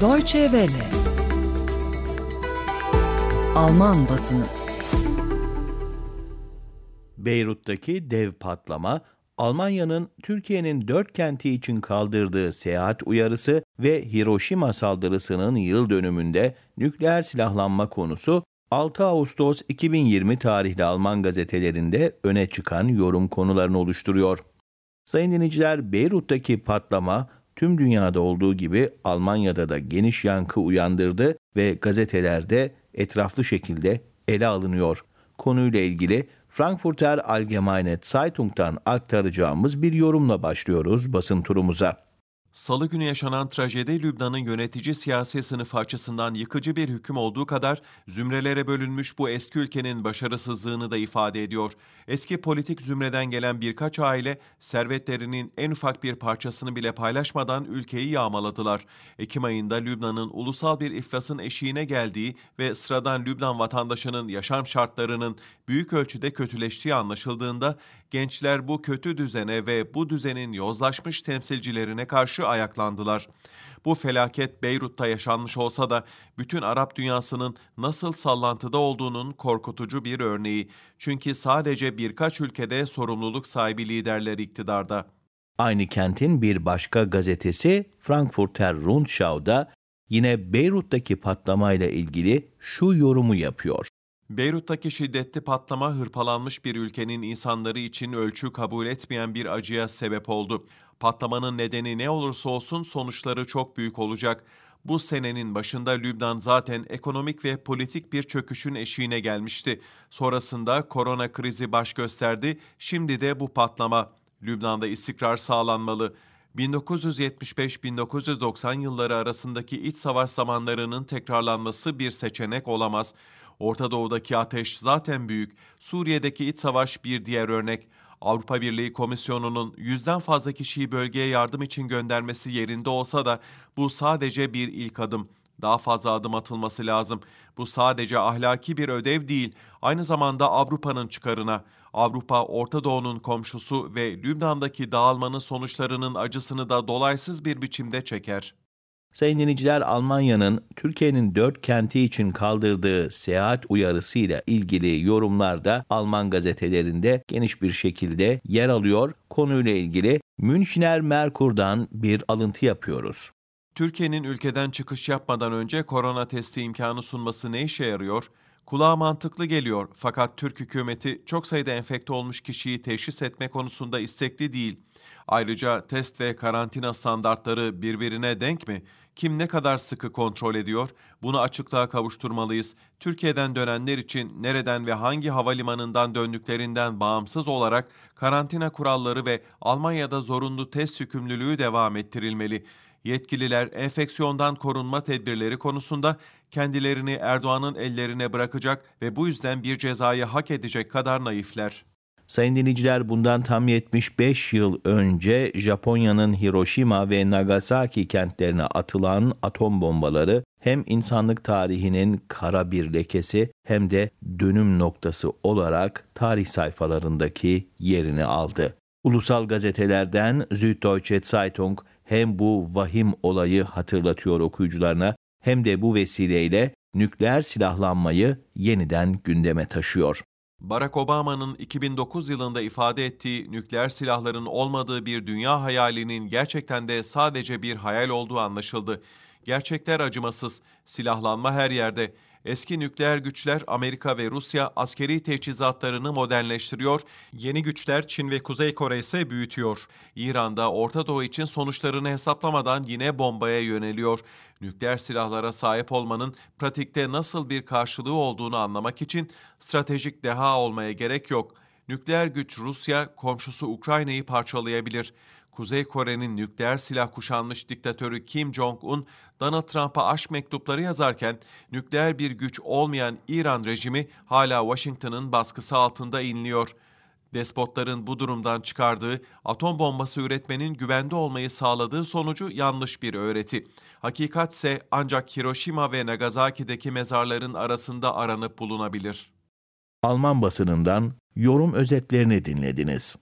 Deutsche Welle Alman basını Beyrut'taki dev patlama, Almanya'nın Türkiye'nin dört kenti için kaldırdığı seyahat uyarısı ve Hiroşima saldırısının yıl dönümünde nükleer silahlanma konusu 6 Ağustos 2020 tarihli Alman gazetelerinde öne çıkan yorum konularını oluşturuyor. Sayın dinleyiciler, Beyrut'taki patlama tüm dünyada olduğu gibi Almanya'da da geniş yankı uyandırdı ve gazetelerde etraflı şekilde ele alınıyor. Konuyla ilgili Frankfurter Allgemeine Zeitung'dan aktaracağımız bir yorumla başlıyoruz basın turumuza. Salı günü yaşanan trajedi Lübnan'ın yönetici siyasi sınıf açısından yıkıcı bir hüküm olduğu kadar zümrelere bölünmüş bu eski ülkenin başarısızlığını da ifade ediyor. Eski politik zümreden gelen birkaç aile servetlerinin en ufak bir parçasını bile paylaşmadan ülkeyi yağmaladılar. Ekim ayında Lübnan'ın ulusal bir iflasın eşiğine geldiği ve sıradan Lübnan vatandaşının yaşam şartlarının büyük ölçüde kötüleştiği anlaşıldığında gençler bu kötü düzene ve bu düzenin yozlaşmış temsilcilerine karşı ayaklandılar. Bu felaket Beyrut'ta yaşanmış olsa da bütün Arap dünyasının nasıl sallantıda olduğunun korkutucu bir örneği. Çünkü sadece birkaç ülkede sorumluluk sahibi liderler iktidarda. Aynı kentin bir başka gazetesi Frankfurter Rundschau'da yine Beyrut'taki patlamayla ilgili şu yorumu yapıyor. Beyrut'taki şiddetli patlama hırpalanmış bir ülkenin insanları için ölçü kabul etmeyen bir acıya sebep oldu. Patlamanın nedeni ne olursa olsun sonuçları çok büyük olacak. Bu senenin başında Lübnan zaten ekonomik ve politik bir çöküşün eşiğine gelmişti. Sonrasında korona krizi baş gösterdi. Şimdi de bu patlama. Lübnan'da istikrar sağlanmalı. 1975-1990 yılları arasındaki iç savaş zamanlarının tekrarlanması bir seçenek olamaz. Orta Doğu'daki ateş zaten büyük. Suriye'deki iç savaş bir diğer örnek. Avrupa Birliği Komisyonu'nun yüzden fazla kişiyi bölgeye yardım için göndermesi yerinde olsa da bu sadece bir ilk adım. Daha fazla adım atılması lazım. Bu sadece ahlaki bir ödev değil, aynı zamanda Avrupa'nın çıkarına. Avrupa, Orta Doğu'nun komşusu ve Lübnan'daki dağılmanın sonuçlarının acısını da dolaysız bir biçimde çeker. Sayın dinleyiciler Almanya'nın Türkiye'nin dört kenti için kaldırdığı seyahat uyarısıyla ilgili yorumlar da Alman gazetelerinde geniş bir şekilde yer alıyor. Konuyla ilgili Münchner Merkur'dan bir alıntı yapıyoruz. Türkiye'nin ülkeden çıkış yapmadan önce korona testi imkanı sunması ne işe yarıyor? Kulağa mantıklı geliyor fakat Türk hükümeti çok sayıda enfekte olmuş kişiyi teşhis etme konusunda istekli değil. Ayrıca test ve karantina standartları birbirine denk mi? Kim ne kadar sıkı kontrol ediyor? Bunu açıklığa kavuşturmalıyız. Türkiye'den dönenler için nereden ve hangi havalimanından döndüklerinden bağımsız olarak karantina kuralları ve Almanya'da zorunlu test yükümlülüğü devam ettirilmeli. Yetkililer enfeksiyondan korunma tedbirleri konusunda kendilerini Erdoğan'ın ellerine bırakacak ve bu yüzden bir cezayı hak edecek kadar naifler. Sayın dinleyiciler bundan tam 75 yıl önce Japonya'nın Hiroşima ve Nagasaki kentlerine atılan atom bombaları hem insanlık tarihinin kara bir lekesi hem de dönüm noktası olarak tarih sayfalarındaki yerini aldı. Ulusal gazetelerden Süddeutsche Zeitung hem bu vahim olayı hatırlatıyor okuyucularına hem de bu vesileyle nükleer silahlanmayı yeniden gündeme taşıyor. Barack Obama'nın 2009 yılında ifade ettiği nükleer silahların olmadığı bir dünya hayalinin gerçekten de sadece bir hayal olduğu anlaşıldı. Gerçekler acımasız, silahlanma her yerde. Eski nükleer güçler Amerika ve Rusya askeri teçhizatlarını modernleştiriyor, yeni güçler Çin ve Kuzey Kore ise büyütüyor. İran'da Orta Doğu için sonuçlarını hesaplamadan yine bombaya yöneliyor. Nükleer silahlara sahip olmanın pratikte nasıl bir karşılığı olduğunu anlamak için stratejik deha olmaya gerek yok. Nükleer güç Rusya, komşusu Ukrayna'yı parçalayabilir. Kuzey Kore'nin nükleer silah kuşanmış diktatörü Kim Jong-un, Donald Trump'a aşk mektupları yazarken nükleer bir güç olmayan İran rejimi hala Washington'ın baskısı altında inliyor. Despotların bu durumdan çıkardığı atom bombası üretmenin güvende olmayı sağladığı sonucu yanlış bir öğreti. Hakikatse ancak Hiroşima ve Nagasaki'deki mezarların arasında aranıp bulunabilir. Alman basınından yorum özetlerini dinlediniz.